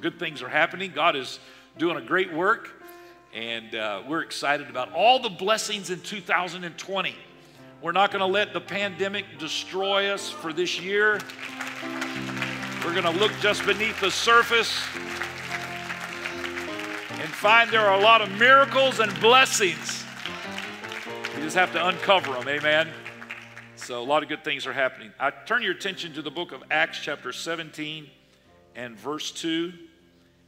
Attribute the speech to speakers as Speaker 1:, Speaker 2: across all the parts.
Speaker 1: Good things are happening. God is doing a great work, and uh, we're excited about all the blessings in 2020. We're not going to let the pandemic destroy us for this year. We're going to look just beneath the surface and find there are a lot of miracles and blessings. You just have to uncover them, amen? So, a lot of good things are happening. I turn your attention to the book of Acts, chapter 17 and verse 2.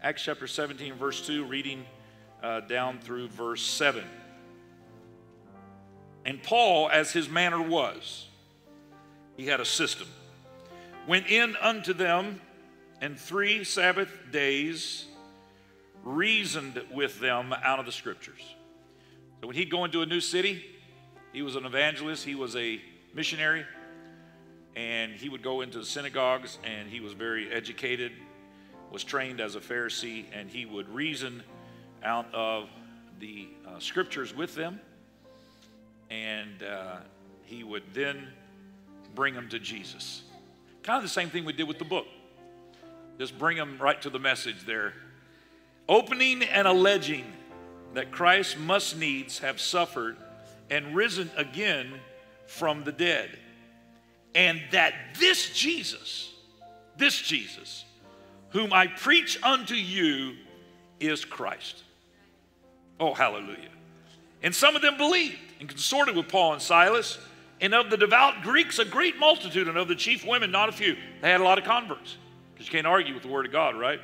Speaker 1: Acts chapter 17, verse 2, reading uh, down through verse 7. And Paul, as his manner was, he had a system, went in unto them and three Sabbath days reasoned with them out of the scriptures. So when he'd go into a new city, he was an evangelist, he was a missionary, and he would go into the synagogues and he was very educated was trained as a Pharisee, and he would reason out of the uh, scriptures with them, and uh, he would then bring them to Jesus. Kind of the same thing we did with the book. Just bring them right to the message there. Opening and alleging that Christ must needs have suffered and risen again from the dead. And that this Jesus, this Jesus, whom I preach unto you is Christ. Oh, hallelujah. And some of them believed and consorted with Paul and Silas, and of the devout Greeks, a great multitude, and of the chief women, not a few. They had a lot of converts, because you can't argue with the word of God, right?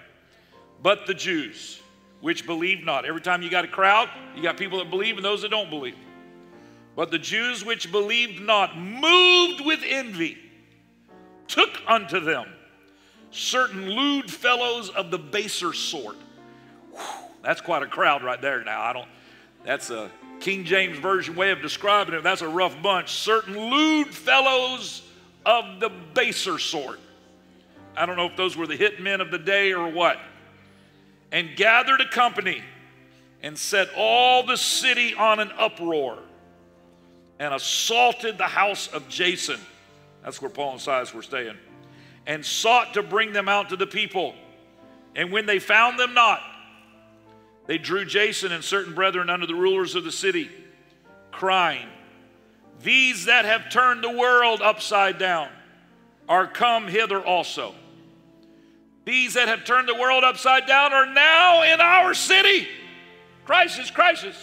Speaker 1: But the Jews, which believed not. Every time you got a crowd, you got people that believe and those that don't believe. But the Jews which believed not, moved with envy, took unto them certain lewd fellows of the baser sort. Whew, that's quite a crowd right there now. I don't, that's a King James Version way of describing it. That's a rough bunch. Certain lewd fellows of the baser sort. I don't know if those were the hit men of the day or what. And gathered a company and set all the city on an uproar and assaulted the house of Jason. That's where Paul and Silas were staying and sought to bring them out to the people. And when they found them not, they drew Jason and certain brethren under the rulers of the city, crying, These that have turned the world upside down are come hither also. These that have turned the world upside down are now in our city. Crisis, crisis.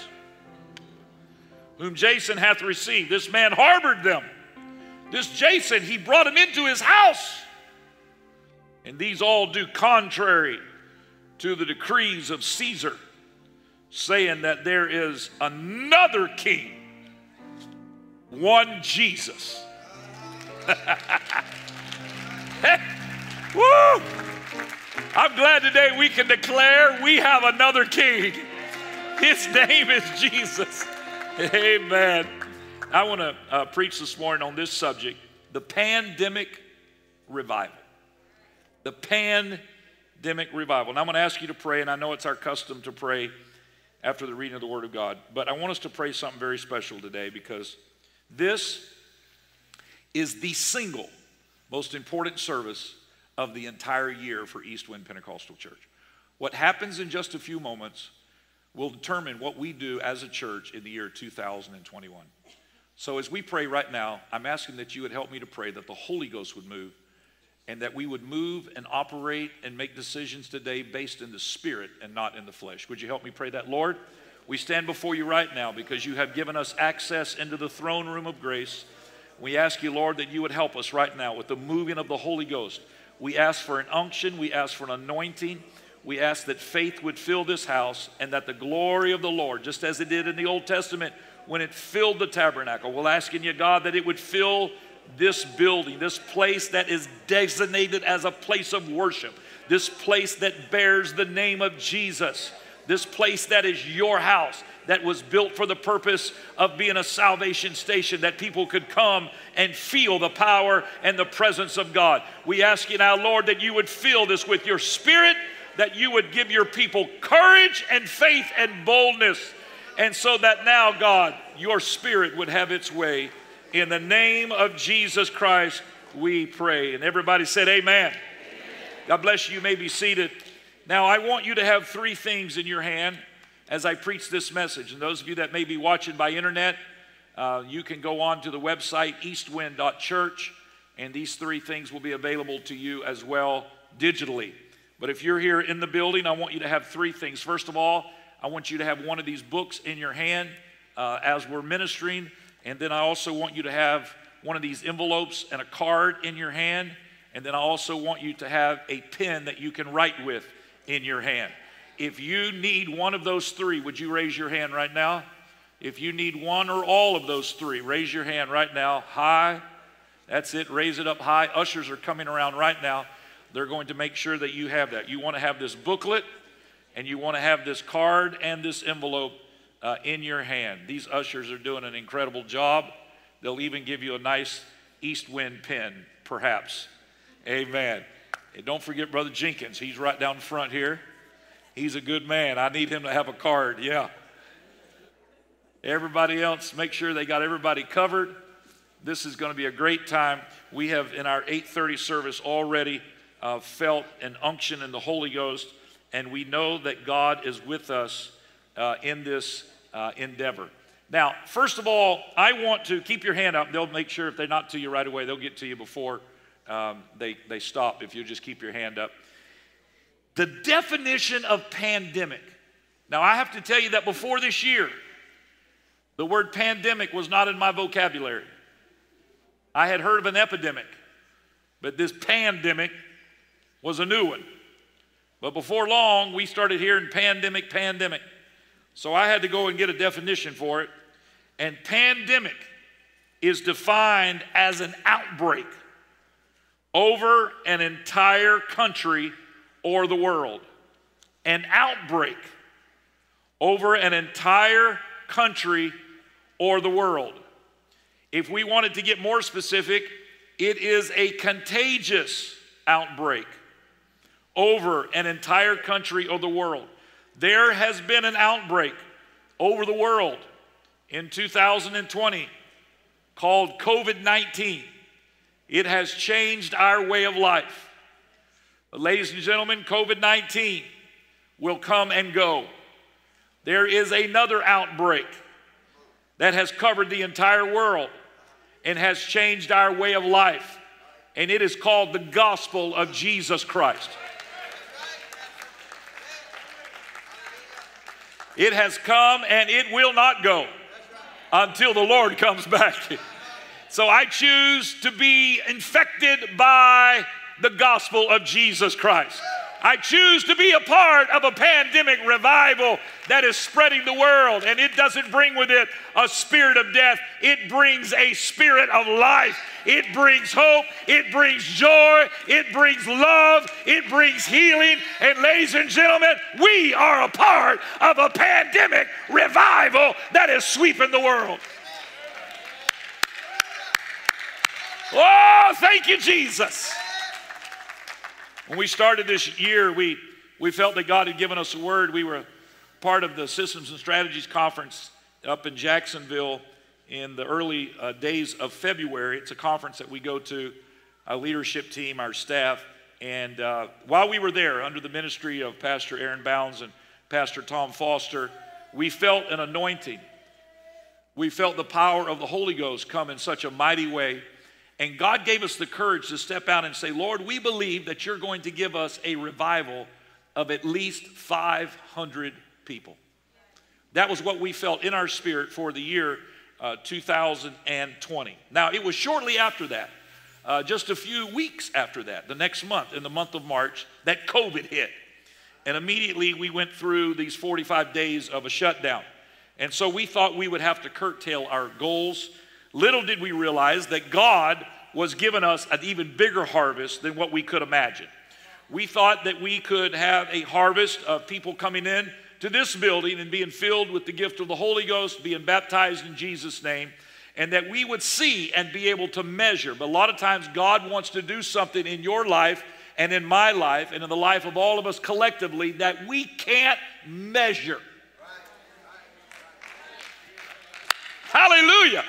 Speaker 1: Whom Jason hath received. This man harbored them. This Jason, he brought him into his house and these all do contrary to the decrees of Caesar, saying that there is another king, one Jesus. Woo! I'm glad today we can declare we have another king. His name is Jesus. Amen. I want to uh, preach this morning on this subject the pandemic revival the pandemic revival. And I'm going to ask you to pray, and I know it's our custom to pray after the reading of the Word of God, but I want us to pray something very special today because this is the single most important service of the entire year for East Wind Pentecostal Church. What happens in just a few moments will determine what we do as a church in the year 2021. So, as we pray right now, I'm asking that you would help me to pray that the Holy Ghost would move and that we would move and operate and make decisions today based in the spirit and not in the flesh. Would you help me pray that? Lord, we stand before you right now because you have given us access into the throne room of grace. We ask you, Lord, that you would help us right now with the moving of the Holy Ghost. We ask for an unction, we ask for an anointing. We ask that faith would fill this house and that the glory of the Lord, just as it did in the Old Testament when it filled the tabernacle, we're asking you, God, that it would fill this building, this place that is designated as a place of worship, this place that bears the name of Jesus, this place that is your house, that was built for the purpose of being a salvation station, that people could come and feel the power and the presence of God. We ask you now, Lord, that you would fill this with your spirit, that you would give your people courage and faith and boldness. And so that now, God, your spirit would have its way in the name of Jesus Christ, we pray. And everybody said, Amen. Amen. God bless you. You may be seated. Now, I want you to have three things in your hand as I preach this message. And those of you that may be watching by internet, uh, you can go on to the website eastwind.church, and these three things will be available to you as well digitally. But if you're here in the building, I want you to have three things. First of all, I want you to have one of these books in your hand uh, as we're ministering. And then I also want you to have one of these envelopes and a card in your hand. And then I also want you to have a pen that you can write with in your hand. If you need one of those three, would you raise your hand right now? If you need one or all of those three, raise your hand right now. High. That's it. Raise it up high. Ushers are coming around right now. They're going to make sure that you have that. You want to have this booklet and you want to have this card and this envelope uh, in your hand. These ushers are doing an incredible job. They'll even give you a nice east wind pen, perhaps. Amen. And don't forget Brother Jenkins. He's right down front here. He's a good man. I need him to have a card. Yeah. Everybody else, make sure they got everybody covered. This is going to be a great time. We have in our 8:30 service already uh, felt an unction in the Holy Ghost, and we know that God is with us uh, in this uh, endeavor. Now, first of all, I want to keep your hand up. They'll make sure if they're not to you right away, they'll get to you before um, they, they stop if you just keep your hand up. The definition of pandemic. Now, I have to tell you that before this year, the word pandemic was not in my vocabulary. I had heard of an epidemic, but this pandemic was a new one. But before long, we started hearing pandemic, pandemic. So I had to go and get a definition for it. And pandemic is defined as an outbreak over an entire country or the world. An outbreak over an entire country or the world. If we wanted to get more specific, it is a contagious outbreak over an entire country or the world. There has been an outbreak over the world in 2020 called COVID 19. It has changed our way of life. But ladies and gentlemen, COVID 19 will come and go. There is another outbreak that has covered the entire world and has changed our way of life, and it is called the gospel of Jesus Christ. It has come and it will not go until the Lord comes back. So I choose to be infected by the gospel of Jesus Christ. I choose to be a part of a pandemic revival that is spreading the world, and it doesn't bring with it a spirit of death, it brings a spirit of life. It brings hope, it brings joy, it brings love, it brings healing. And, ladies and gentlemen, we are a part of a pandemic revival that is sweeping the world. Oh, thank you, Jesus. When we started this year, we, we felt that God had given us a word. We were part of the Systems and Strategies Conference up in Jacksonville in the early uh, days of February. It's a conference that we go to, our leadership team, our staff. And uh, while we were there, under the ministry of Pastor Aaron Bounds and Pastor Tom Foster, we felt an anointing. We felt the power of the Holy Ghost come in such a mighty way and God gave us the courage to step out and say, Lord, we believe that you're going to give us a revival of at least 500 people. That was what we felt in our spirit for the year uh, 2020. Now, it was shortly after that, uh, just a few weeks after that, the next month, in the month of March, that COVID hit. And immediately we went through these 45 days of a shutdown. And so we thought we would have to curtail our goals Little did we realize that God was giving us an even bigger harvest than what we could imagine. We thought that we could have a harvest of people coming in to this building and being filled with the gift of the Holy Ghost, being baptized in Jesus' name, and that we would see and be able to measure. But a lot of times, God wants to do something in your life and in my life and in the life of all of us collectively that we can't measure. Hallelujah.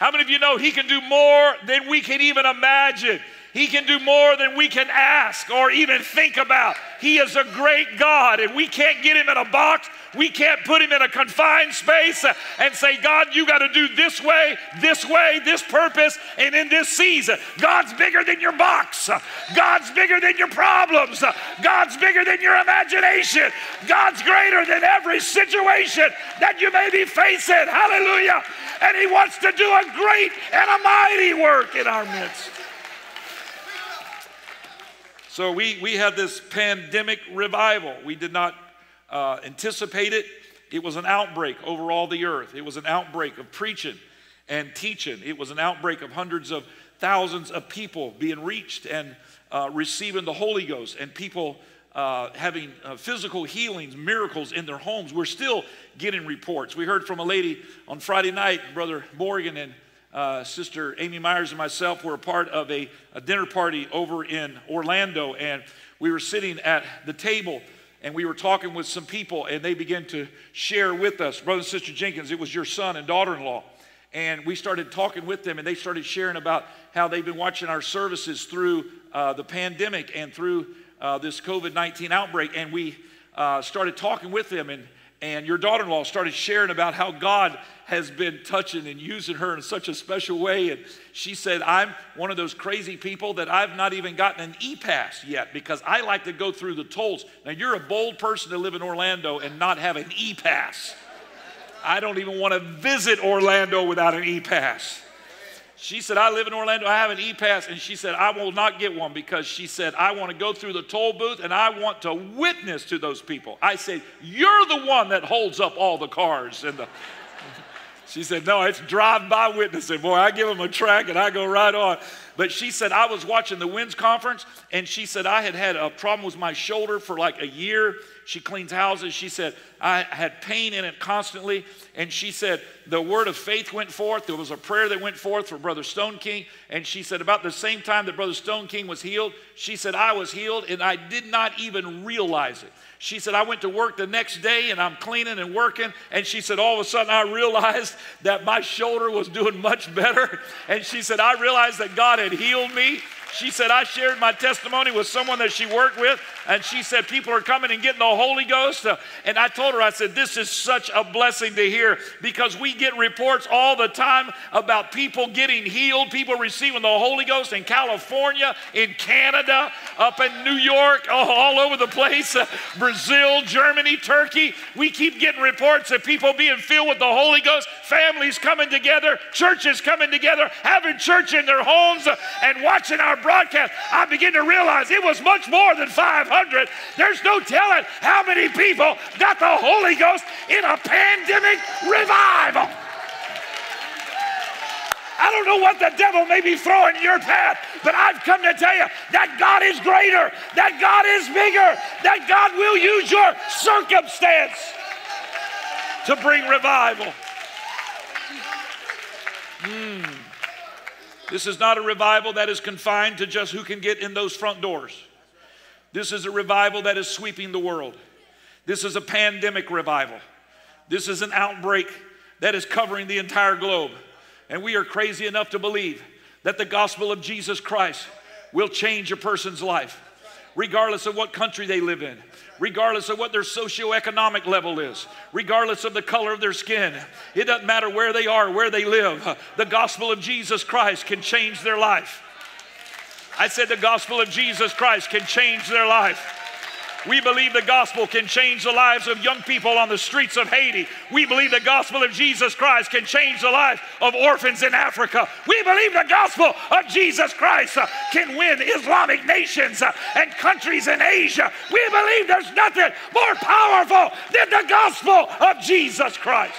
Speaker 1: How many of you know He can do more than we can even imagine? He can do more than we can ask or even think about. He is a great God, and we can't get him in a box. We can't put him in a confined space and say, God, you got to do this way, this way, this purpose, and in this season. God's bigger than your box. God's bigger than your problems. God's bigger than your imagination. God's greater than every situation that you may be facing. Hallelujah. And he wants to do a great and a mighty work in our midst. So we, we had this pandemic revival. We did not uh, anticipate it. It was an outbreak over all the earth. It was an outbreak of preaching and teaching. It was an outbreak of hundreds of thousands of people being reached and uh, receiving the Holy Ghost and people uh, having uh, physical healings, miracles in their homes. We're still getting reports. We heard from a lady on Friday night, Brother Morgan and uh, Sister Amy Myers and myself were a part of a, a dinner party over in Orlando, and we were sitting at the table and we were talking with some people, and they began to share with us, Brother and Sister Jenkins, it was your son and daughter in law. And we started talking with them, and they started sharing about how they've been watching our services through uh, the pandemic and through uh, this COVID 19 outbreak. And we uh, started talking with them, and and your daughter in law started sharing about how God has been touching and using her in such a special way. And she said, I'm one of those crazy people that I've not even gotten an e pass yet because I like to go through the tolls. Now, you're a bold person to live in Orlando and not have an e pass. I don't even want to visit Orlando without an e pass. She said, I live in Orlando, I have an e pass. And she said, I will not get one because she said, I want to go through the toll booth and I want to witness to those people. I said, You're the one that holds up all the cars. And the, she said, No, it's drive by witnessing. Boy, I give them a track and I go right on. But she said, I was watching the WINS conference and she said, I had had a problem with my shoulder for like a year. She cleans houses. She said, I had pain in it constantly. And she said, the word of faith went forth. There was a prayer that went forth for Brother Stoneking. And she said, about the same time that Brother Stoneking was healed, she said, I was healed and I did not even realize it. She said, I went to work the next day and I'm cleaning and working. And she said, all of a sudden I realized that my shoulder was doing much better. And she said, I realized that God had healed me. She said, I shared my testimony with someone that she worked with, and she said, People are coming and getting the Holy Ghost. Uh, and I told her, I said, This is such a blessing to hear because we get reports all the time about people getting healed, people receiving the Holy Ghost in California, in Canada, up in New York, all over the place, uh, Brazil, Germany, Turkey. We keep getting reports of people being filled with the Holy Ghost, families coming together, churches coming together, having church in their homes, uh, and watching our broadcast, I begin to realize it was much more than 500. There's no telling how many people got the Holy Ghost in a pandemic revival. I don't know what the devil may be throwing in your path, but I've come to tell you that God is greater, that God is bigger, that God will use your circumstance to bring revival. Mm. This is not a revival that is confined to just who can get in those front doors. This is a revival that is sweeping the world. This is a pandemic revival. This is an outbreak that is covering the entire globe. And we are crazy enough to believe that the gospel of Jesus Christ will change a person's life, regardless of what country they live in, regardless of what their socioeconomic level is, regardless of the color of their skin. It doesn't matter where they are, where they live. The gospel of Jesus Christ can change their life. I said the gospel of Jesus Christ can change their life. We believe the gospel can change the lives of young people on the streets of Haiti. We believe the gospel of Jesus Christ can change the lives of orphans in Africa. We believe the gospel of Jesus Christ uh, can win Islamic nations uh, and countries in Asia. We believe there's nothing more powerful than the gospel of Jesus Christ.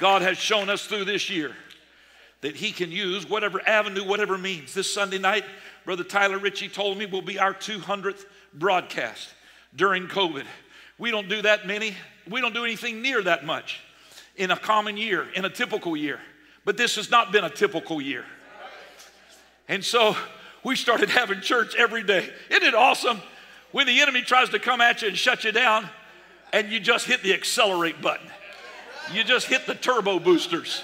Speaker 1: God has shown us through this year that He can use whatever avenue, whatever means. This Sunday night, Brother Tyler Ritchie told me will be our 200th broadcast during COVID. We don't do that many, we don't do anything near that much in a common year, in a typical year. But this has not been a typical year. And so we started having church every day. Isn't it awesome when the enemy tries to come at you and shut you down and you just hit the accelerate button? You just hit the turbo boosters.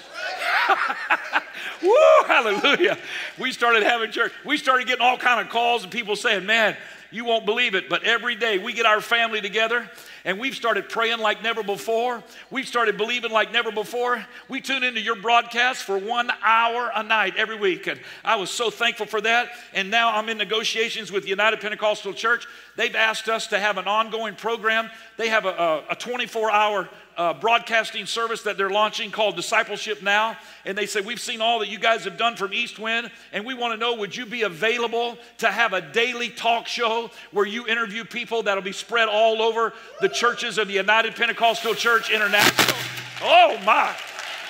Speaker 1: Woo, hallelujah. We started having church. We started getting all kind of calls and people saying, man, you won't believe it, but every day we get our family together and we've started praying like never before. We've started believing like never before. We tune into your broadcast for one hour a night every week. And I was so thankful for that. And now I'm in negotiations with United Pentecostal Church. They've asked us to have an ongoing program. They have a, a 24 hour uh, broadcasting service that they're launching called Discipleship Now. And they said, We've seen all that you guys have done from East Wind, and we want to know would you be available to have a daily talk show where you interview people that'll be spread all over the churches of the United Pentecostal Church International? Oh my!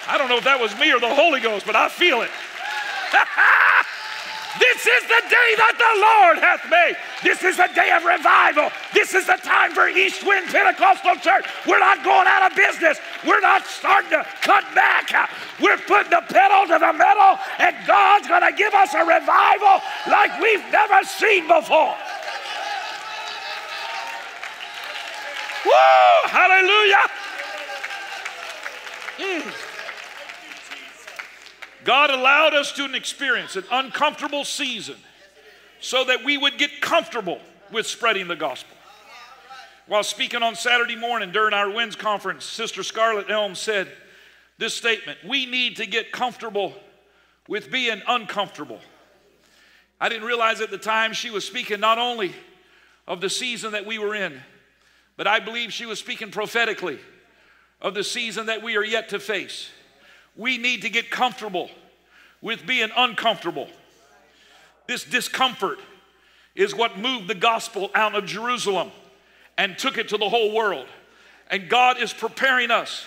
Speaker 1: I don't know if that was me or the Holy Ghost, but I feel it. This is the day that the Lord hath made. This is the day of revival. This is the time for East Wind Pentecostal Church. We're not going out of business. We're not starting to cut back. We're putting the pedal to the metal, and God's going to give us a revival like we've never seen before. Woo! Hallelujah! Mm. God allowed us to experience an uncomfortable season so that we would get comfortable with spreading the gospel. While speaking on Saturday morning during our WINS conference, Sister Scarlett Elm said this statement We need to get comfortable with being uncomfortable. I didn't realize at the time she was speaking not only of the season that we were in, but I believe she was speaking prophetically of the season that we are yet to face. We need to get comfortable with being uncomfortable. This discomfort is what moved the gospel out of Jerusalem and took it to the whole world. And God is preparing us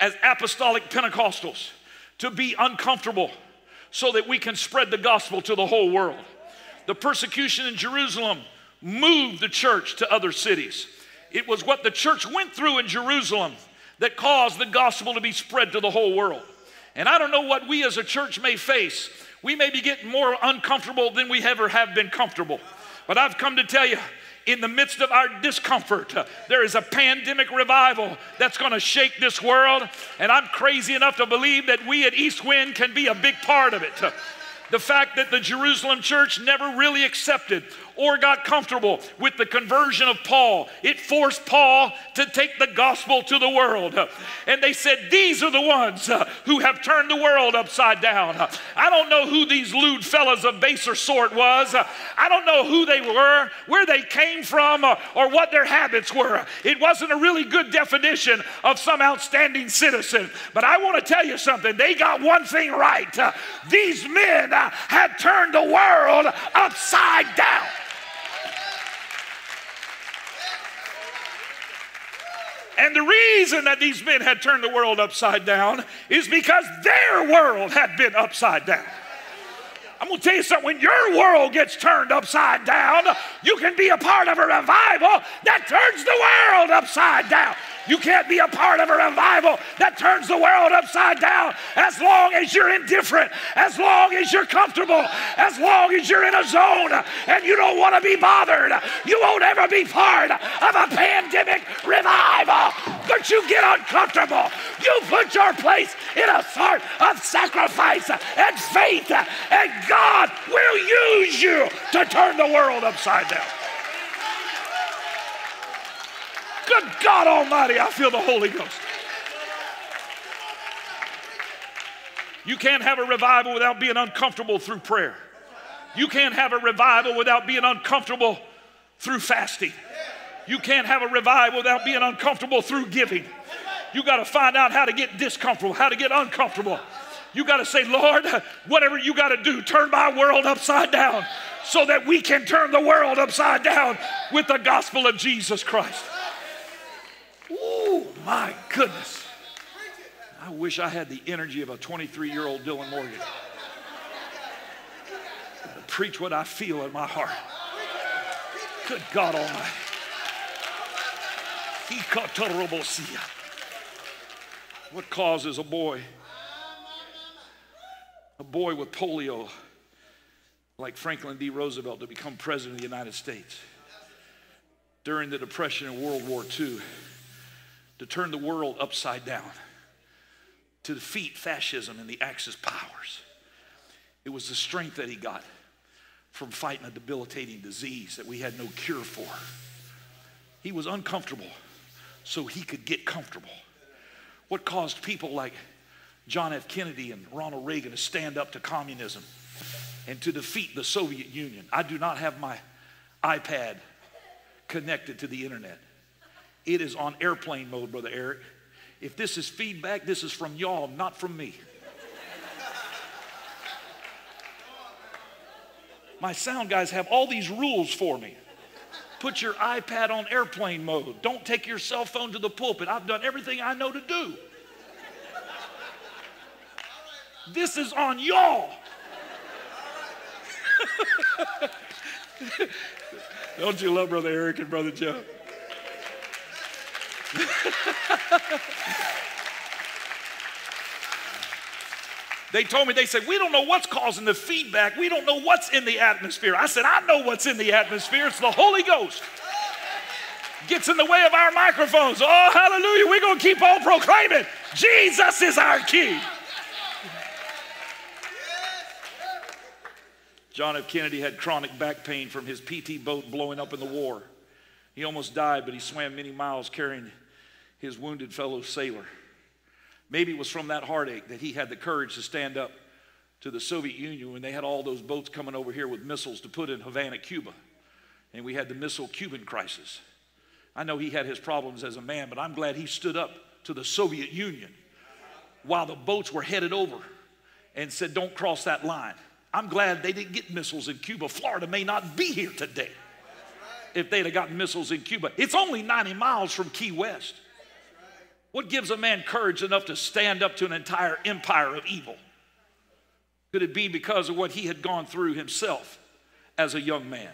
Speaker 1: as apostolic Pentecostals to be uncomfortable so that we can spread the gospel to the whole world. The persecution in Jerusalem moved the church to other cities. It was what the church went through in Jerusalem that caused the gospel to be spread to the whole world. And I don't know what we as a church may face. We may be getting more uncomfortable than we ever have been comfortable. But I've come to tell you, in the midst of our discomfort, uh, there is a pandemic revival that's going to shake this world. And I'm crazy enough to believe that we at East Wind can be a big part of it. Uh, the fact that the Jerusalem church never really accepted or got comfortable with the conversion of Paul. It forced Paul to take the gospel to the world. And they said, These are the ones uh, who have turned the world upside down. I don't know who these lewd fellows of baser sort was. I don't know who they were, where they came from, uh, or what their habits were. It wasn't a really good definition of some outstanding citizen. But I want to tell you something. They got one thing right. Uh, these men had turned the world upside down. And the reason that these men had turned the world upside down is because their world had been upside down. I'm going to tell you something. When your world gets turned upside down, you can be a part of a revival that turns the world upside down. You can't be a part of a revival that turns the world upside down as long as you're indifferent, as long as you're comfortable, as long as you're in a zone and you don't want to be bothered. You won't ever be part of a pandemic revival. But you get uncomfortable. You put your place in a sort of sacrifice and faith, and God will use you to turn the world upside down. Good God Almighty, I feel the Holy Ghost. You can't have a revival without being uncomfortable through prayer. You can't have a revival without being uncomfortable through fasting. You can't have a revival without being uncomfortable through giving. You got to find out how to get discomfortable, how to get uncomfortable. You got to say, Lord, whatever you got to do, turn my world upside down so that we can turn the world upside down with the gospel of Jesus Christ. My goodness. I wish I had the energy of a 23 year old Dylan Morgan preach what I feel in my heart. Good God Almighty. What causes a boy, a boy with polio, like Franklin D. Roosevelt, to become president of the United States during the Depression and World War II? To turn the world upside down. to defeat fascism and the Axis powers. It was the strength that he got from fighting a debilitating disease that we had no cure for. He was uncomfortable so he could get comfortable. What caused people like John F. Kennedy and Ronald Reagan to stand up to communism and to defeat the Soviet Union? I do not have my iPad connected to the internet. It is on airplane mode, Brother Eric. If this is feedback, this is from y'all, not from me. My sound guys have all these rules for me. Put your iPad on airplane mode. Don't take your cell phone to the pulpit. I've done everything I know to do. This is on y'all. Don't you love Brother Eric and Brother Joe? They told me, they said, We don't know what's causing the feedback. We don't know what's in the atmosphere. I said, I know what's in the atmosphere. It's the Holy Ghost. Gets in the way of our microphones. Oh, hallelujah. We're going to keep on proclaiming Jesus is our King. John F. Kennedy had chronic back pain from his PT boat blowing up in the war. He almost died, but he swam many miles carrying his wounded fellow sailor. Maybe it was from that heartache that he had the courage to stand up to the Soviet Union when they had all those boats coming over here with missiles to put in Havana, Cuba. And we had the missile Cuban crisis. I know he had his problems as a man, but I'm glad he stood up to the Soviet Union while the boats were headed over and said, Don't cross that line. I'm glad they didn't get missiles in Cuba. Florida may not be here today if they'd have gotten missiles in Cuba. It's only 90 miles from Key West. What gives a man courage enough to stand up to an entire empire of evil? Could it be because of what he had gone through himself as a young man?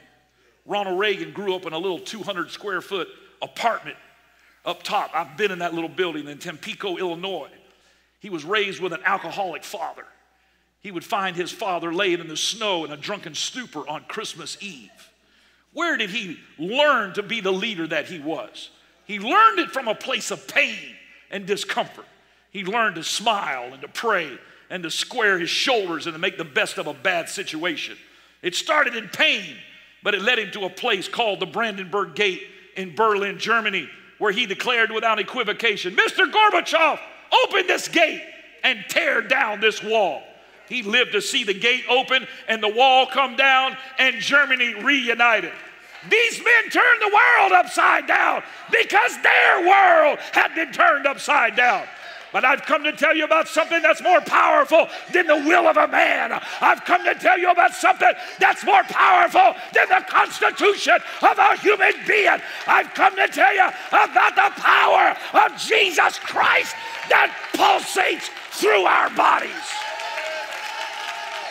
Speaker 1: Ronald Reagan grew up in a little 200 square foot apartment up top. I've been in that little building in Tampico, Illinois. He was raised with an alcoholic father. He would find his father laying in the snow in a drunken stupor on Christmas Eve. Where did he learn to be the leader that he was? He learned it from a place of pain and discomfort. He learned to smile and to pray and to square his shoulders and to make the best of a bad situation. It started in pain, but it led him to a place called the Brandenburg Gate in Berlin, Germany, where he declared without equivocation, Mr. Gorbachev, open this gate and tear down this wall. He lived to see the gate open and the wall come down and Germany reunited. These men turned the world upside down because their world had been turned upside down. But I've come to tell you about something that's more powerful than the will of a man. I've come to tell you about something that's more powerful than the constitution of a human being. I've come to tell you about the power of Jesus Christ that pulsates through our bodies.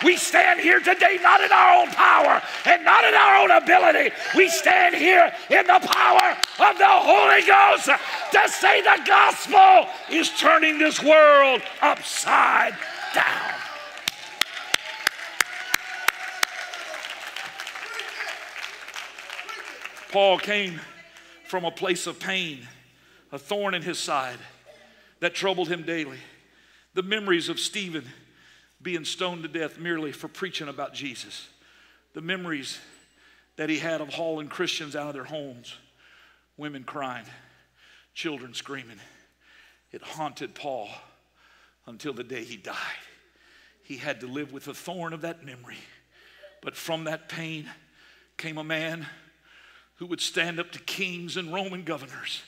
Speaker 1: We stand here today not in our own power and not in our own ability. We stand here in the power of the Holy Ghost to say the gospel is turning this world upside down. Paul came from a place of pain, a thorn in his side that troubled him daily. The memories of Stephen being stoned to death merely for preaching about Jesus. The memories that he had of hauling Christians out of their homes, women crying, children screaming. It haunted Paul until the day he died. He had to live with the thorn of that memory. But from that pain came a man who would stand up to kings and Roman governors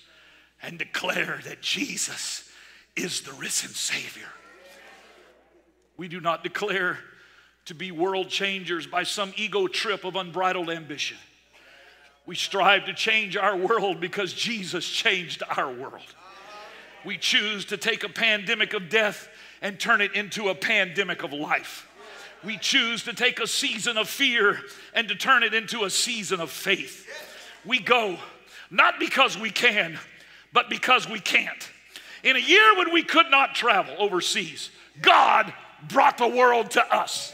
Speaker 1: and declare that Jesus is the risen Savior. We do not declare to be world changers by some ego trip of unbridled ambition. We strive to change our world because Jesus changed our world. We choose to take a pandemic of death and turn it into a pandemic of life. We choose to take a season of fear and to turn it into a season of faith. We go not because we can, but because we can't. In a year when we could not travel overseas, God brought the world to us.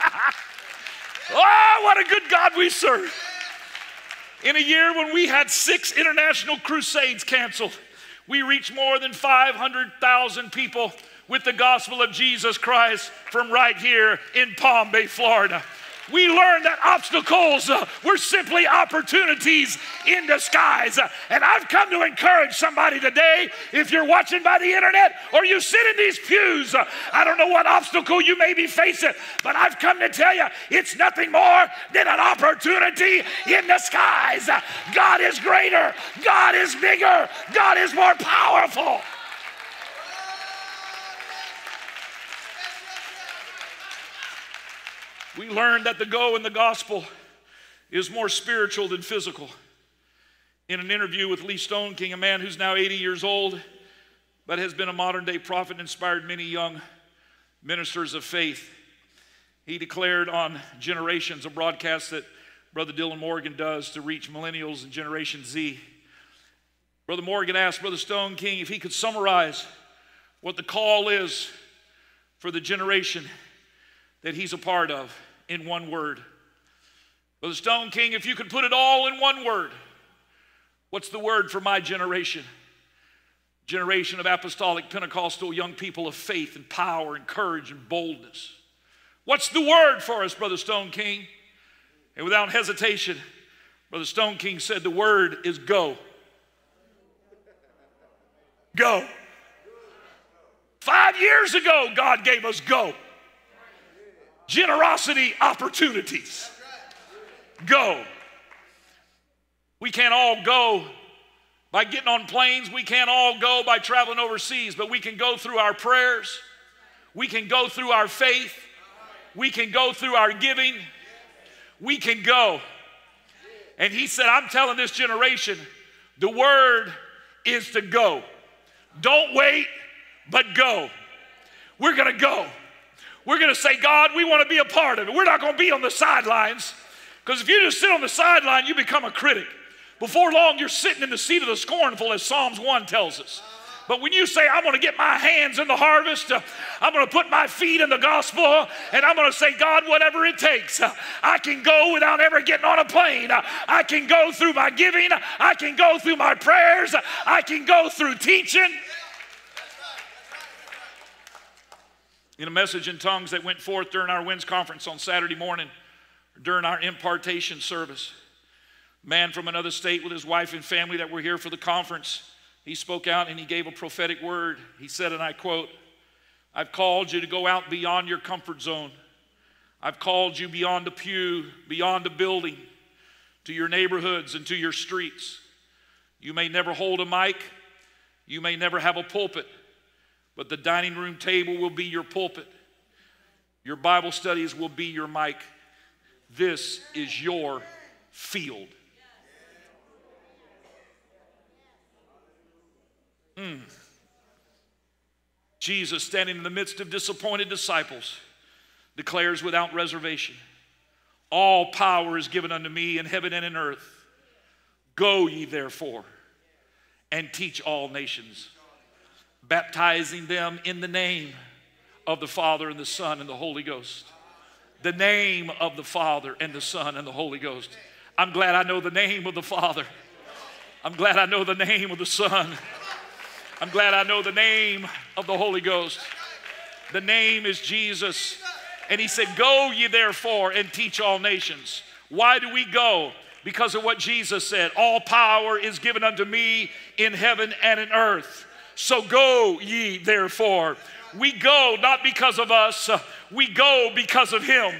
Speaker 1: oh, what a good God we serve. In a year when we had six international crusades canceled, We reached more than 500,000 people with the gospel of Jesus Christ from right here in Palm Bay, Florida we learn that obstacles uh, were simply opportunities in disguise. And I've come to encourage somebody today, if you're watching by the internet or you sit in these pews, uh, I don't know what obstacle you may be facing, but I've come to tell you it's nothing more than an opportunity in disguise. God is greater, God is bigger, God is more powerful. We learned that the go in the gospel is more spiritual than physical. In an interview with Lee Stoneking, a man who's now 80 years old, but has been a modern day prophet and inspired many young ministers of faith, he declared on Generations, a broadcast that Brother Dylan Morgan does to reach millennials and Generation Z. Brother Morgan asked Brother Stoneking if he could summarize what the call is for the generation that he's a part of in one word. Brother Stoneking, if you could put it all in one word, what's the word for my generation? Generation of apostolic Pentecostal young people of faith and power and courage and boldness. What's the word for us, Brother Stoneking? And without hesitation, Brother Stoneking said the word is go. Go. Five years ago, God gave us go generosity opportunities. Go. We can't all go by getting on planes. We can't all go by traveling overseas, but we can go through our prayers. We can go through our faith. We can go through our giving. We can go. And he said, I'm telling this generation, the word is to go. Don't wait, but go. We're going to go. We're going to say, God, we want to be a part of it. We're not going to be on the sidelines. Because if you just sit on the sideline, you become a critic. Before long, you're sitting in the seat of the scornful, as Psalms 1 tells us. But when you say, I'm going to get my hands in the harvest, uh, I'm going to put my feet in the gospel, and I'm going to say, God, whatever it takes, uh, I can go without ever getting on a plane. Uh, I can go through my giving. I can go through my prayers. I can go through teaching. In a message in tongues that went forth during our WINS conference on Saturday morning, during our impartation service, man from another state with his wife and family that were here for the conference, he spoke out and he gave a prophetic word. He said, and I quote, I've called you to go out beyond your comfort zone. I've called you beyond the pew, beyond the building, to your neighborhoods and to your streets. You may never hold a mic, you may never have a pulpit, but the dining room table will be your pulpit. Your Bible studies will be your mic. This is your field. Mm. Jesus, standing in the midst of disappointed disciples, declares without reservation All power is given unto me in heaven and in earth. Go ye therefore and teach all nations baptizing them in the name of the Father and the Son and the Holy Ghost. The name of the Father and the Son and the Holy Ghost. I'm glad I know the name of the Father. I'm glad I know the name of the Son. I'm glad I know the name of the Holy Ghost. The name is Jesus. And he said, Go ye therefore and teach all nations. Why do we go? Because of what Jesus said. All power is given unto me in heaven and in earth. So go ye therefore. We go not because of us, we go because of him.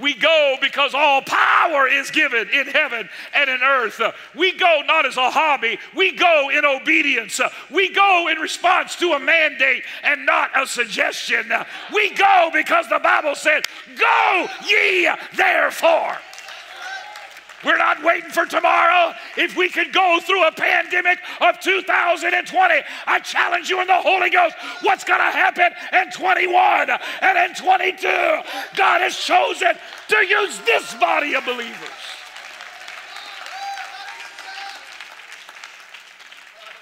Speaker 1: We go because all power is given in heaven and in earth. We go not as a hobby, we go in obedience. We go in response to a mandate and not a suggestion. We go because the Bible said, Go ye therefore. We're not waiting for tomorrow. If we could go through a pandemic of 2020, I challenge you in the Holy Ghost what's going to happen in 21 and in 22. God has chosen to use this body of believers.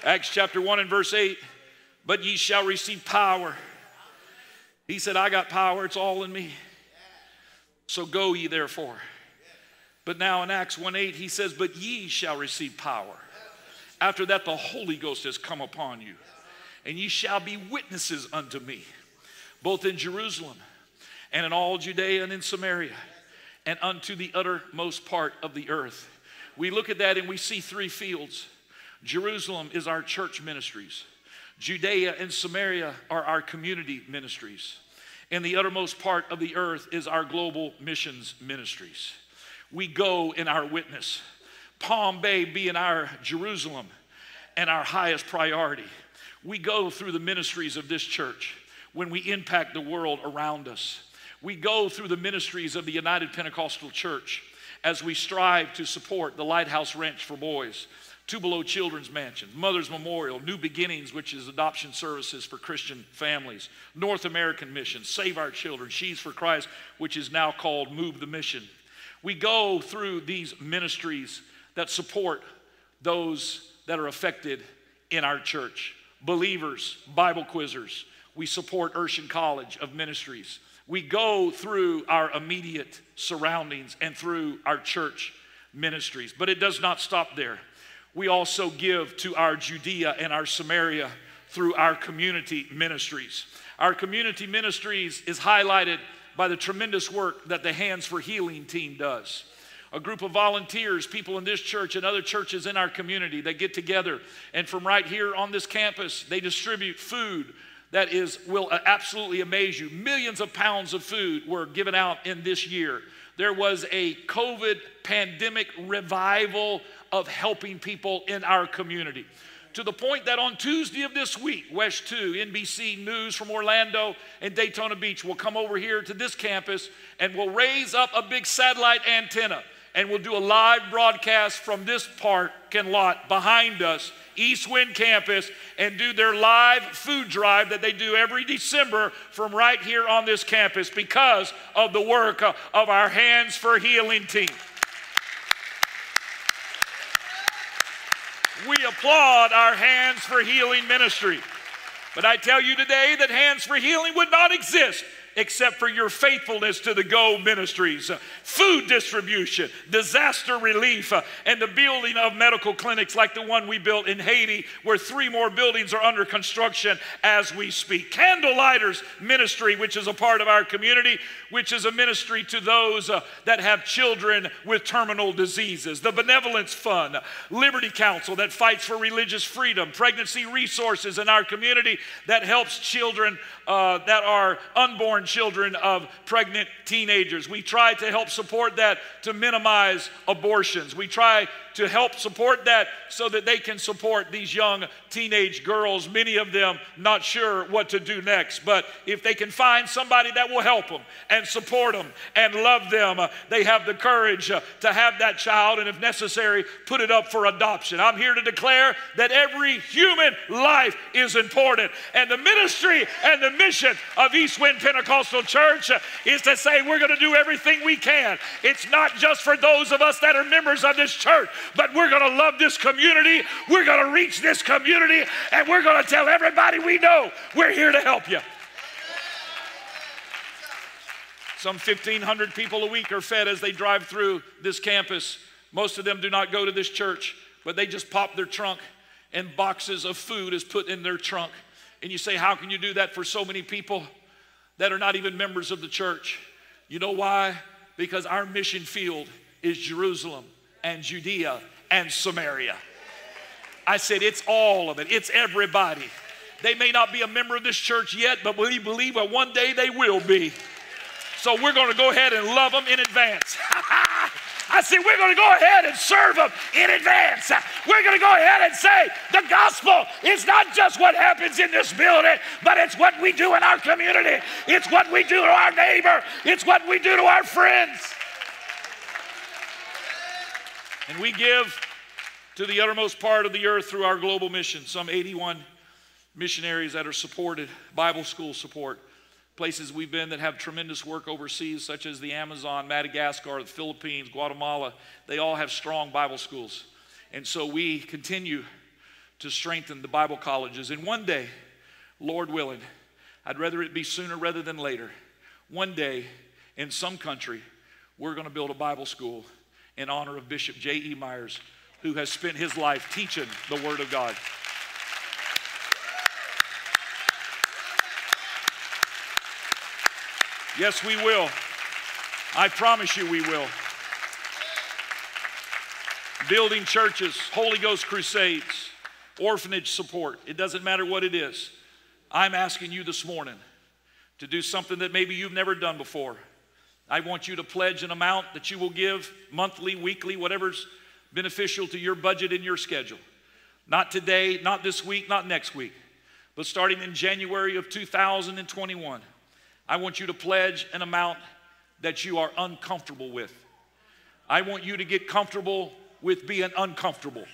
Speaker 1: Acts chapter 1 and verse 8, but ye shall receive power. He said, I got power, it's all in me. So go ye therefore. But now in Acts 1 8, he says, But ye shall receive power After that, the Holy Ghost has come upon you, and ye shall be witnesses unto me, both in Jerusalem and in all Judea and in Samaria, and unto the uttermost part of the earth. We look at that and we see three fields. Jerusalem is our church ministries. Judea and Samaria are our community ministries. And the uttermost part of the earth is our global missions ministries. We go in our witness. Palm Bay being our Jerusalem and our highest priority. We go through the ministries of this church when we impact the world around us. We go through the ministries of the United Pentecostal Church as we strive to support the Lighthouse Ranch for Boys, Tupelo Children's Mansion, Mother's Memorial, New Beginnings, which is adoption services for Christian families, North American Mission, Save Our Children, Sheaves for Christ, which is now called Move the Mission. We go through these ministries that support those that are affected in our church believers, Bible quizzers. We support Urshan College of Ministries we go through our immediate surroundings and through our church ministries. But it does not stop there. We also give to our Judea and our Samaria through our community ministries. Our community ministries is highlighted by the tremendous work that the Hands for Healing team does. A group of volunteers, people in this church and other churches in our community, they get together and from right here on this campus, they distribute food, that is will absolutely amaze you. Millions of pounds of food were given out in this year. There was a COVID pandemic revival of helping people in our community. To the point that on Tuesday of this week, WESH 2, NBC News from Orlando and Daytona Beach will come over here to this campus and will raise up a big satellite antenna and we'll do a live broadcast from this parking lot behind us, East Wind Campus, and do their live food drive that they do every December from right here on this campus because of the work of our Hands for Healing team. We applaud our Hands for Healing ministry. But I tell you today that Hands for Healing would not exist except for your faithfulness to the Go ministries, uh, food distribution, disaster relief, uh, and the building of medical clinics like the one we built in Haiti, where three more buildings are under construction as we speak. Candlelighters Ministry, which is a part of our community, which is a ministry to those uh, that have children with terminal diseases. The Benevolence Fund, Liberty Counsel, that fights for religious freedom, Pregnancy Resources in our community that helps children uh, that are unborn children of pregnant teenagers. We try to help support that to minimize abortions. We try to help support that so that they can support these young teenage girls, many of them not sure what to do next. But if they can find somebody that will help them and support them and love them, uh, they have the courage uh, to have that child and, if necessary, put it up for adoption. I'm here to declare that every human life is important. And the ministry and the mission of East Wind Pentecostal Church uh, is to say we're going to do everything we can. It's not just for those of us that are members of this church, but we're going to love this community. We're going to reach this community, and we're going to tell everybody we know we're here to help you. Some 1,500 people a week are fed as they drive through this campus. Most of them do not go to this church, but they just pop their trunk and boxes of food is put in their trunk. And you say, How can you do that for so many people that are not even members of the church? You know why? Because our mission field is Jerusalem and Judea and Samaria. I said, it's all of it, it's everybody. They may not be a member of this church yet, but we believe that one day they will be. So we're going to go ahead and love them in advance. I said, we're going to go ahead and serve them in advance. We're going to go ahead and say the gospel is not just what happens in this building, but it's what we do in our community. It's what we do to our neighbor. It's what we do to our friends. And we give to the uttermost part of the earth through our global mission. Some 81 missionaries that are supported, Bible school support. Places we've been that have tremendous work overseas, such as the Amazon, Madagascar, the Philippines, Guatemala. They all have strong Bible schools. And so we continue to strengthen the Bible colleges. And one day, Lord willing, I'd rather it be sooner rather than later. One day, in some country, we're going to build a Bible school in honor of Bishop J.E. Myers, who has spent his life teaching the Word of God. Yes, we will. I promise you we will. Building churches, Holy Ghost crusades, orphanage support. It doesn't matter what it is. I'm asking you this morning to do something that maybe you've never done before. I want you to pledge an amount that you will give monthly, weekly, whatever's beneficial to your budget and your schedule. Not today, not this week, not next week, but starting in January of 2021. I want you to pledge an amount that you are uncomfortable with. I want you to get comfortable with being uncomfortable.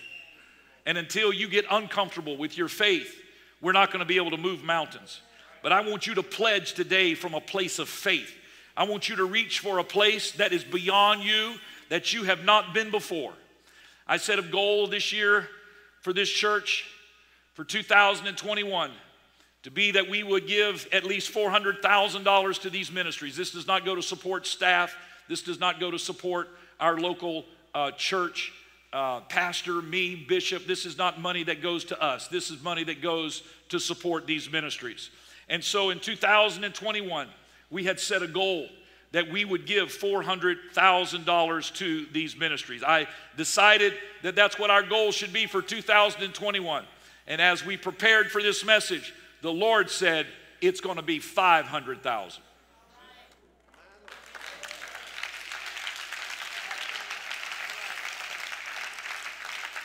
Speaker 1: And until you get uncomfortable with your faith, we're not going to be able to move mountains. But I want you to pledge today from a place of faith. I want you to reach for a place that is beyond you, that you have not been before. I set a goal this year for this church for 2021 to be that we would give at least $400,000 to these ministries. This does not go to support staff, this does not go to support our local uh, church. Uh, pastor, me, bishop, this is not money that goes to us. This is money that goes to support these ministries. And so in 2021, we had set a goal that we would give $400,000 to these ministries. I decided that that's what our goal should be for 2021. And as we prepared for this message, the Lord said it's going to be 500,000.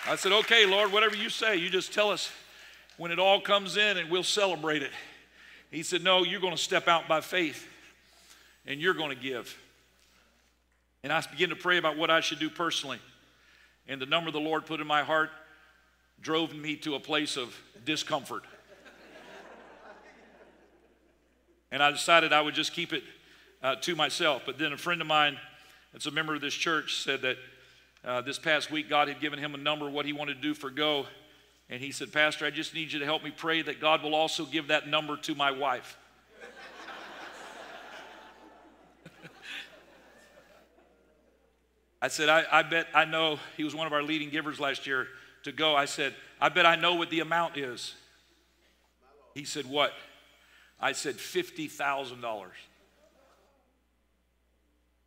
Speaker 1: I said, okay, Lord, whatever you say, you just tell us when it all comes in and we'll celebrate it. He said, no, you're going to step out by faith and you're going to give. And I began to pray about what I should do personally. And the number the Lord put in my heart drove me to a place of discomfort. And I decided I would just keep it uh, to myself. But then a friend of mine, that's a member of this church, said that uh, this past week God had given him a number what he wanted to do for Go. And he said, Pastor, I just need you to help me pray that God will also give that number to my wife. I said, I, I bet I know he was one of our leading givers last year to go. I said, I bet I know what the amount is. He said, What? I said, $50,000.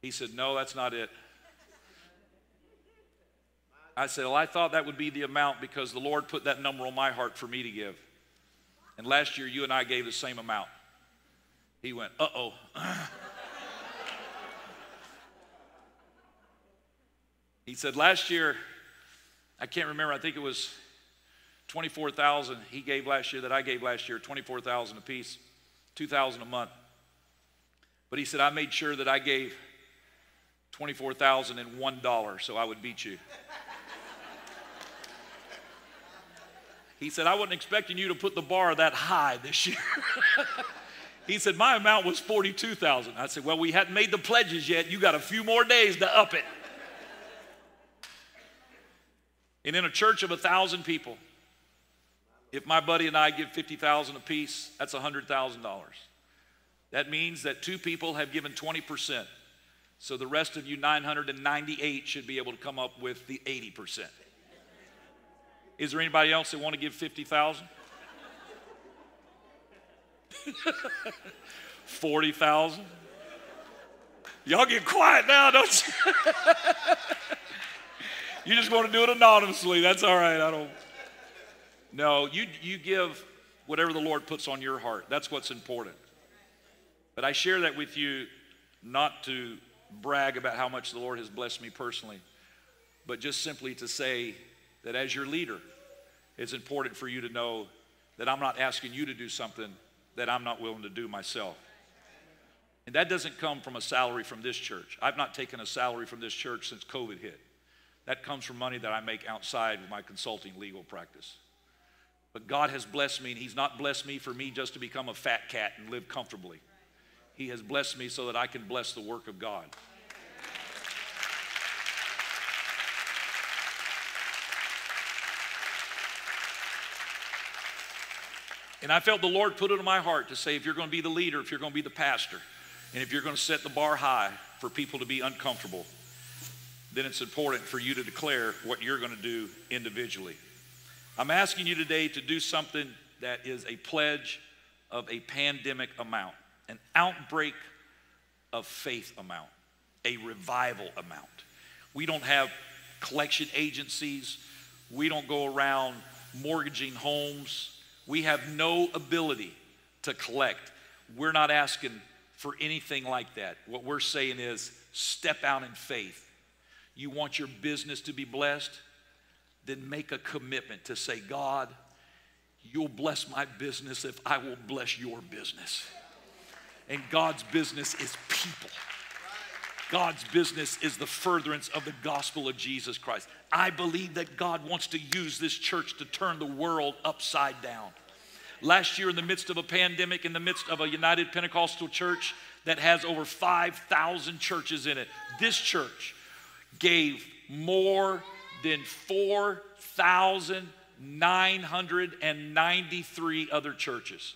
Speaker 1: He said, No, that's not it. I said, Well, I thought that would be the amount because the Lord put that number on my heart for me to give. And last year, you and I gave the same amount. He went, Uh oh. he said, Last year, I can't remember, I think it was 24,000 he gave last year that I gave last year, 24,000 apiece. 2000 a month. But he said, I made sure that I gave $24,001 so I would beat you. he said, I wasn't expecting you to put the bar that high this year. he said, My amount was 42,000. I said, Well, we hadn't made the pledges yet. You got a few more days to up it. And in a church of a thousand people, if my buddy and I give 50,000 apiece, that's $100,000. That means that two people have given 20%. So the rest of you 998 should be able to come up with the 80%. Is there anybody else that want to give 50,000? 40,000? Y'all get quiet now, don't you? you just want to do it anonymously. That's all right. I don't no, you, you give whatever the Lord puts on your heart. That's what's important. But I share that with you not to brag about how much the Lord has blessed me personally, but just simply to say that as your leader, it's important for you to know that I'm not asking you to do something that I'm not willing to do myself. And that doesn't come from a salary from this church. I've not taken a salary from this church since COVID hit. That comes from money that I make outside of my consulting legal practice. But God has blessed me, and He's not blessed me for me just to become a fat cat and live comfortably. He has blessed me so that I can bless the work of God. And I felt the Lord put it in my heart to say if you're going to be the leader, if you're going to be the pastor, and if you're going to set the bar high for people to be uncomfortable, then it's important for you to declare what you're going to do individually. I'm asking you today to do something that is a pledge of a pandemic amount, an outbreak of faith amount, a revival amount. We don't have collection agencies, we don't go around mortgaging homes, we have no ability to collect. We're not asking for anything like that. What we're saying is step out in faith. You want your business to be blessed? Then make a commitment to say, God, you'll bless my business if I will bless your business. And God's business is people. God's business is the furtherance of the gospel of Jesus Christ. I believe that God wants to use this church to turn the world upside down. Last year, in the midst of a pandemic, in the midst of a United Pentecostal church that has over 5,000 churches in it, this church gave more than 4,993 other churches.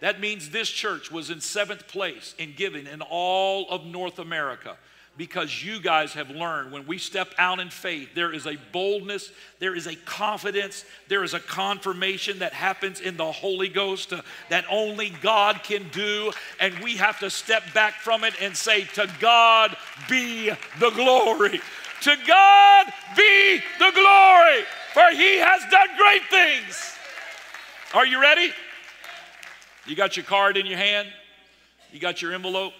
Speaker 1: That means this church was in seventh place in giving in all of North America because you guys have learned when we step out in faith, there is a boldness, there is a confidence, there is a confirmation that happens in the Holy Ghost that only God can do. And we have to step back from it and say, To God be the glory. To God be the glory, for He has done great things. Are you ready? You got your card in your hand? You got your envelope?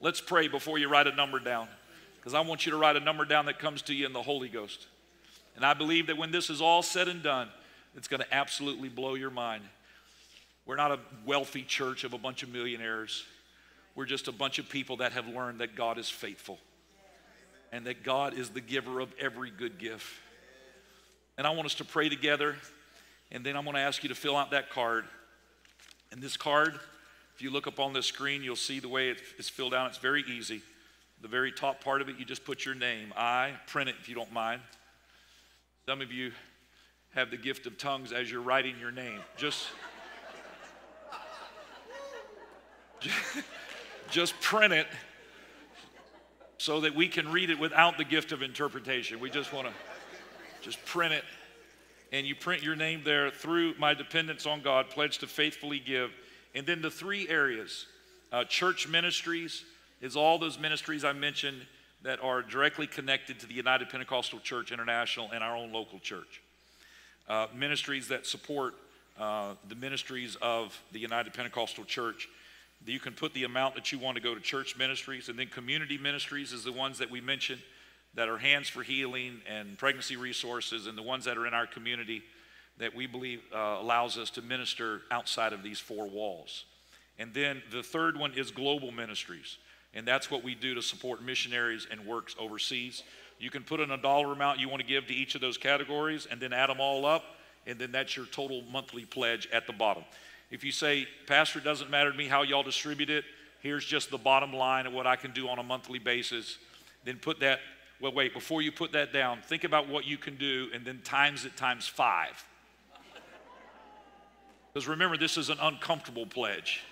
Speaker 1: Let's pray before you write a number down. Because I want you to write a number down that comes to you in the Holy Ghost. And I believe that when this is all said and done, it's going to absolutely blow your mind. We're not a wealthy church of a bunch of millionaires. We're just a bunch of people that have learned that God is faithful and that God is the giver of every good gift. And I want us to pray together, and then I'm going to ask you to fill out that card. And this card, if you look up on the screen, you'll see the way it's filled out. It's very easy. The very top part of it, you just put your name. I print it if you don't mind. Some of you have the gift of tongues as you're writing your name. Just, just print it so that we can read it without the gift of interpretation. We just want to just print it. And you print your name there through my dependence on God, pledge to faithfully give. And then the three areas uh, church ministries is all those ministries I mentioned that are directly connected to the United Pentecostal Church International and our own local church. Uh, ministries that support uh, the ministries of the United Pentecostal Church you can put the amount that you want to go to church ministries. And then community ministries is the ones that we mentioned that are hands for healing and pregnancy resources, and the ones that are in our community that we believe uh, allows us to minister outside of these four walls. And then the third one is global ministries. And that's what we do to support missionaries and works overseas. You can put in a dollar amount you want to give to each of those categories and then add them all up, and then that's your total monthly pledge at the bottom. If you say, Pastor, it doesn't matter to me how y'all distribute it, here's just the bottom line of what I can do on a monthly basis, then put that, well, wait, before you put that down, think about what you can do and then times it times five. Because remember, this is an uncomfortable pledge.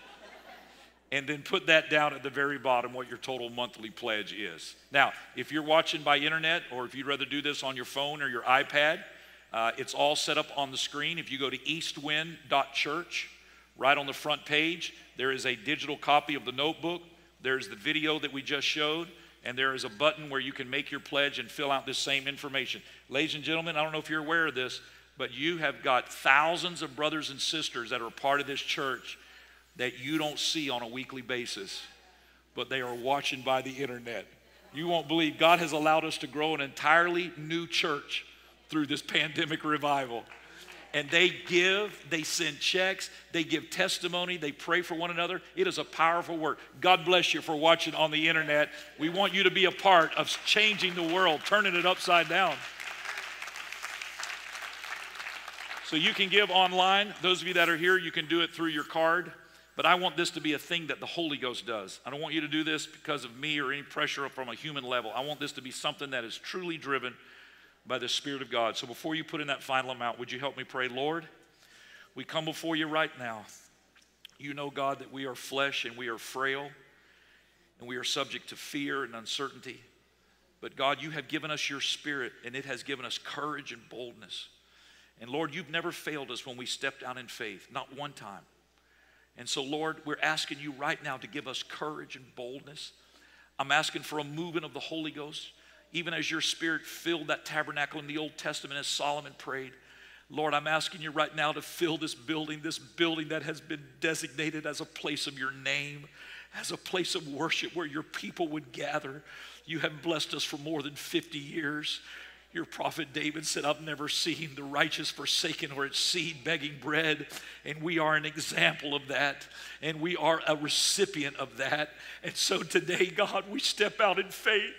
Speaker 1: And then put that down at the very bottom what your total monthly pledge is. Now, if you're watching by internet or if you'd rather do this on your phone or your iPad, uh, it's all set up on the screen. If you go to eastwind.church, Right on the front page, there is a digital copy of the notebook. There's the video that we just showed, and there is a button where you can make your pledge and fill out this same information. Ladies and gentlemen, I don't know if you're aware of this, but you have got thousands of brothers and sisters that are part of this church that you don't see on a weekly basis, but they are watching by the internet. You won't believe God has allowed us to grow an entirely new church through this pandemic revival and they give, they send checks, they give testimony, they pray for one another. It is a powerful work. God bless you for watching on the internet. We want you to be a part of changing the world, turning it upside down. So you can give online. Those of you that are here, you can do it through your card. But I want this to be a thing that the Holy Ghost does. I don't want you to do this because of me or any pressure from a human level. I want this to be something that is truly driven by the Spirit of God. So before you put in that final amount, would you help me pray? Lord, we come before you right now. You know, God, that we are flesh and we are frail and we are subject to fear and uncertainty. But God, you have given us your spirit, and it has given us courage and boldness. And Lord, you've never failed us when we stepped out in faith, not one time. And so, Lord, we're asking you right now to give us courage and boldness. I'm asking for a movement of the Holy Ghost, even as your spirit filled that tabernacle in the Old Testament as Solomon prayed. Lord, I'm asking you right now to fill this building, this building that has been designated as a place of your name, as a place of worship where your people would gather. You have blessed us for more than 50 years. Your prophet David said, I've never seen the righteous forsaken or its seed begging bread. And we are an example of that. And we are a recipient of that. And so today, God, we step out in faith.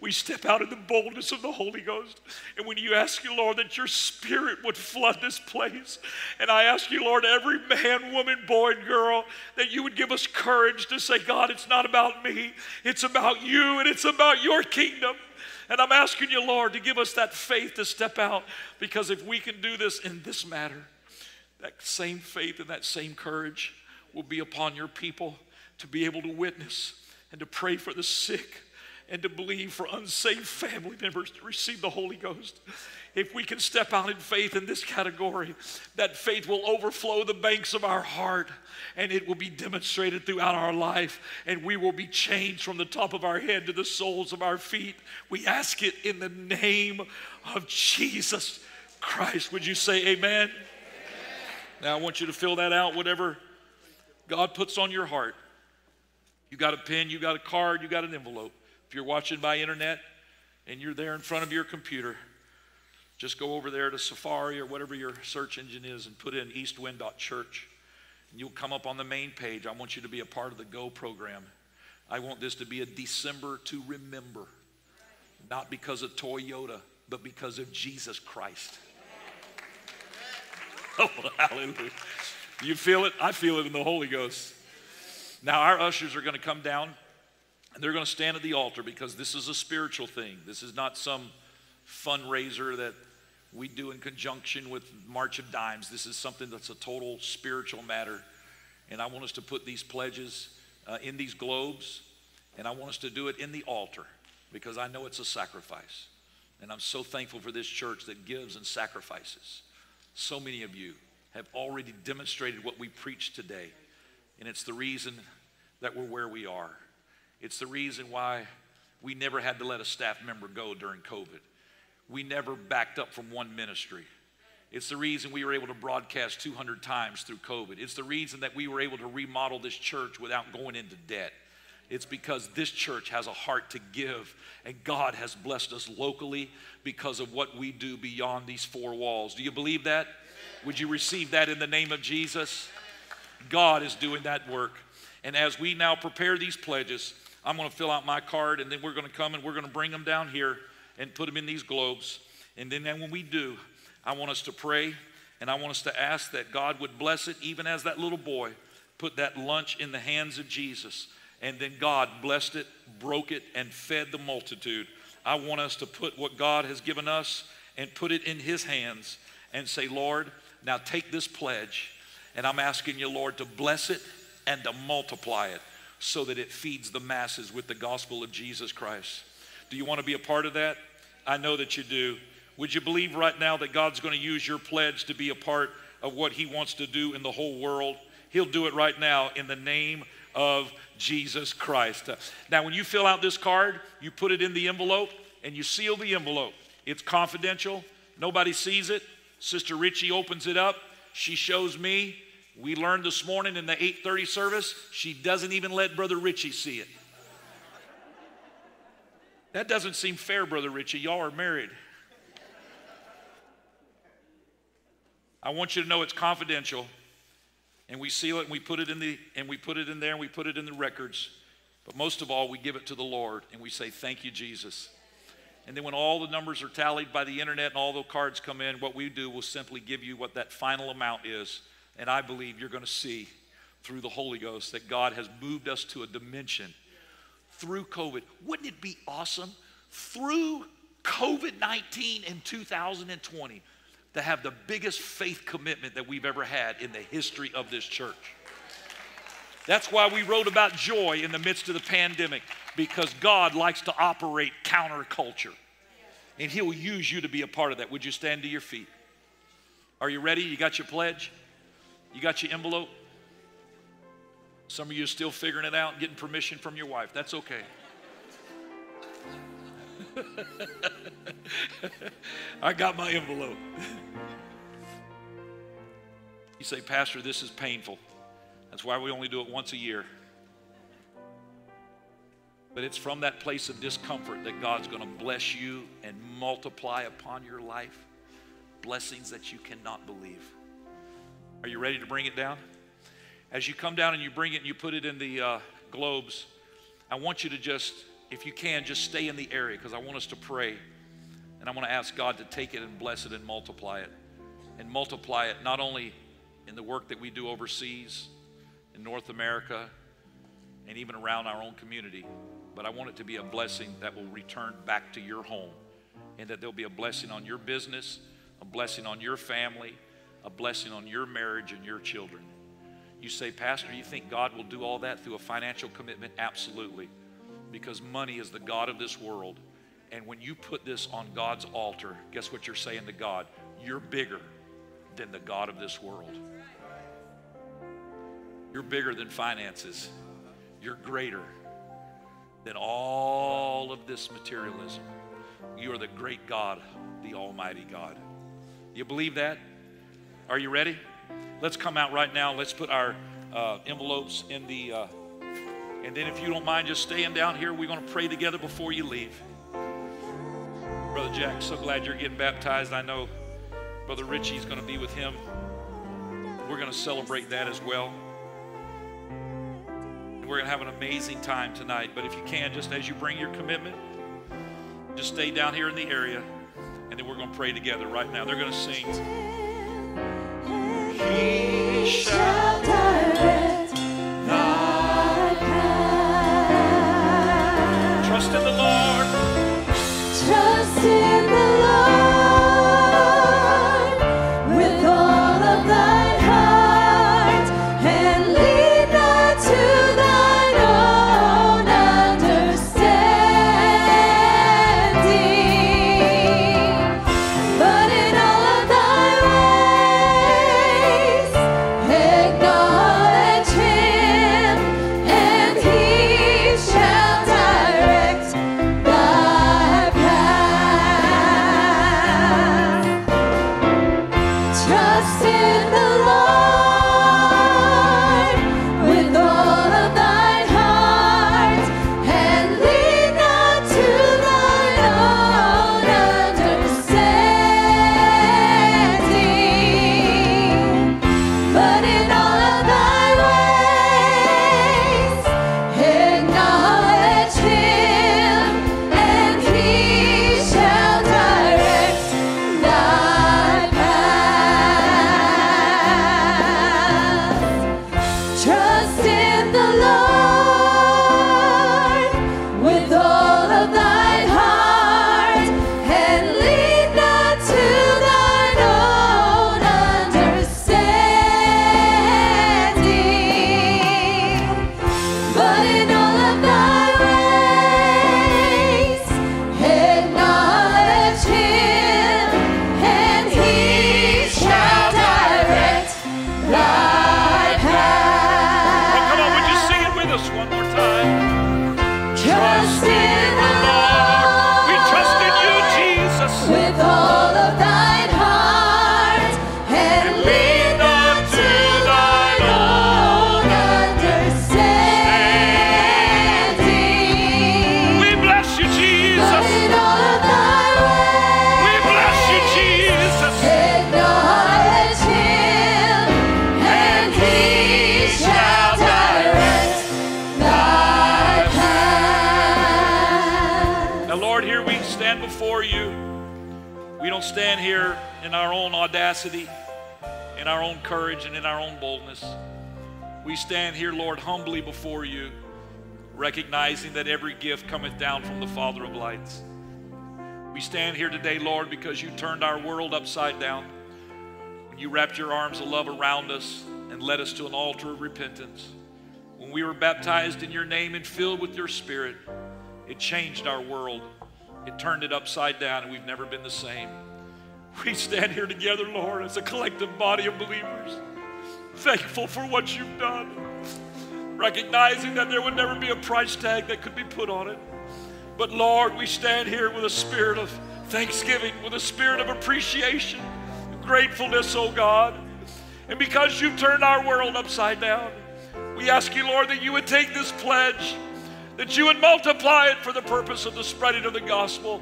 Speaker 1: We step out in the boldness of the Holy Ghost. And when you ask you, Lord, that your spirit would flood this place. And I ask you, Lord, every man, woman, boy, and girl, that you would give us courage to say, God, it's not about me, it's about you, and it's about your kingdom. And I'm asking you, Lord, to give us that faith to step out because if we can do this in this matter, that same faith and that same courage will be upon your people to be able to witness and to pray for the sick and to believe for unsaved family members to receive the Holy Ghost. If we can step out in faith in this category, that faith will overflow the banks of our heart and it will be demonstrated throughout our life, and we will be changed from the top of our head to the soles of our feet. We ask it in the name of Jesus Christ. Would you say amen? amen? Now, I want you to fill that out, whatever God puts on your heart. You got a pen, you got a card, you got an envelope. If you're watching by internet and you're there in front of your computer, just go over there to Safari or whatever your search engine is and put in eastwind.church. You'll come up on the main page. I want you to be a part of the GO program. I want this to be a December to remember, not because of Toyota, but because of Jesus Christ. Oh, hallelujah. You feel it? I feel it in the Holy Ghost. Now, our ushers are going to come down and they're going to stand at the altar because this is a spiritual thing. This is not some fundraiser that we do in conjunction with March of Dimes. This is something that's a total spiritual matter. And I want us to put these pledges uh, in these globes, and I want us to do it in the altar because I know it's a sacrifice. And I'm so thankful for this church that gives and sacrifices. So many of you have already demonstrated what we preach today, and it's the reason that we're where we are. It's the reason why we never had to let a staff member go during COVID we never backed up from one ministry. It's the reason we were able to broadcast 200 times through COVID. It's the reason that we were able to remodel this church without going into debt. It's because this church has a heart to give, and God has blessed us locally because of what we do beyond these four walls. Do you believe that? Would you receive that in the name of Jesus? God is doing that work. And as we now prepare these pledges, I'm going to fill out my card, and then we're going to come and we're going to bring them down here and put them in these globes. And then when we do, I want us to pray and I want us to ask that God would bless it, even as that little boy put that lunch in the hands of Jesus. And then God blessed it, broke it, and fed the multitude. I want us to put what God has given us and put it in His hands and say, Lord, now take this pledge, and I'm asking you, Lord, to bless it and to multiply it so that it feeds the masses with the gospel of Jesus Christ. Do you want to be a part of that? I know that you do. Would you believe right now that God's going to use your pledge to be a part of what He wants to do in the whole world? He'll do it right now in the name of Jesus Christ. Now, when you fill out this card, you put it in the envelope and you seal the envelope. It's confidential, nobody sees it. Sister Richie opens it up. She shows me. We learned this morning in the 8:30 service, she doesn't even let Brother Richie see it. That doesn't seem fair, Brother Richie. Y'all are married. I want you to know it's confidential. And we seal it and we put it in the and we put it in there and we put it in the records. But most of all, we give it to the Lord and we say, Thank you, Jesus. And then when all the numbers are tallied by the internet and all the cards come in, what we do will simply give you what that final amount is. And I believe you're going to see through the Holy Ghost that God has moved us to a dimension through COVID. Wouldn't it be awesome through COVID 19 in 2020 to have the biggest faith commitment that we've ever had in the history of this church? That's why we wrote about joy in the midst of the pandemic, because God likes to operate counterculture. And He'll use you to be a part of that. Would you stand to your feet? Are you ready? You got your pledge? You got your envelope? Some of you are still figuring it out, and getting permission from your wife. That's okay. I got my envelope. You say, Pastor, this is painful. That's why we only do it once a year. But it's from that place of discomfort that God's going to bless you and multiply upon your life blessings that you cannot believe. Are you ready to bring it down? As you come down and you bring it and you put it in the uh, globes, I want you to just, if you can, just stay in the area because I want us to pray. And I want to ask God to take it and bless it and multiply it. And multiply it not only in the work that we do overseas, in North America, and even around our own community, but I want it to be a blessing that will return back to your home and that there'll be a blessing on your business, a blessing on your family, a blessing on your marriage and your children. You say, Pastor, you think God will do all that through a financial commitment? Absolutely. Because money is the God of this world. And when you put this on God's altar, guess what you're saying to God? You're bigger than the God of this world. You're bigger than finances. You're greater than all of this materialism. You are the great God, the Almighty God. You believe that? Are you ready? Let's come out right now. Let's put our uh, envelopes in the. Uh, and then, if you don't mind just staying down here, we're going to pray together before you leave. Brother Jack, so glad you're getting baptized. I know Brother Richie's going to be with him. We're going to celebrate that as well. And we're going to have an amazing time tonight. But if you can, just as you bring your commitment, just stay down here in the area. And then we're going to pray together right now. They're going to sing. He shall We don't stand here in our own audacity, in our own courage, and in our own boldness. We stand here, Lord, humbly before you, recognizing that every gift cometh down from the Father of lights. We stand here today, Lord, because you turned our world upside down. When you wrapped your arms of love around us and led us to an altar of repentance. When we were baptized in your name and filled with your spirit, it changed our world. It turned it upside down, and we've never been the same. We stand here together, Lord, as a collective body of believers, thankful for what you've done, recognizing that there would never be a price tag that could be put on it. But Lord, we stand here with a spirit of thanksgiving, with a spirit of appreciation, gratefulness, oh God. And because you've turned our world upside down, we ask you, Lord, that you would take this pledge, that you would multiply it for the purpose of the spreading of the gospel.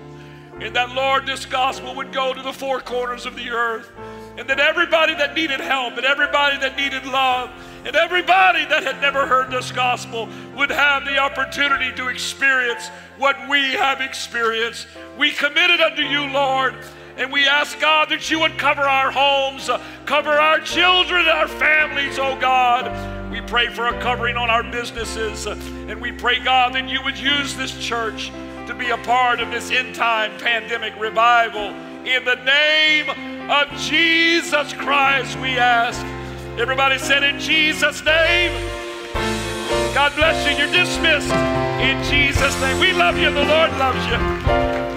Speaker 1: And that, Lord, this gospel would go to the four corners of the earth. And that everybody that needed help, and everybody that needed love, and everybody that had never heard this gospel would have the opportunity to experience what we have experienced. We committed unto you, Lord, and we ask God that you would cover our homes, cover our children, our families, oh God. We pray for a covering on our businesses, and we pray, God, that you would use this church to be a part of this end time pandemic revival. In the name of Jesus Christ, we ask. Everybody said, In Jesus' name. God bless you. You're dismissed. In Jesus' name. We love you. The Lord loves you.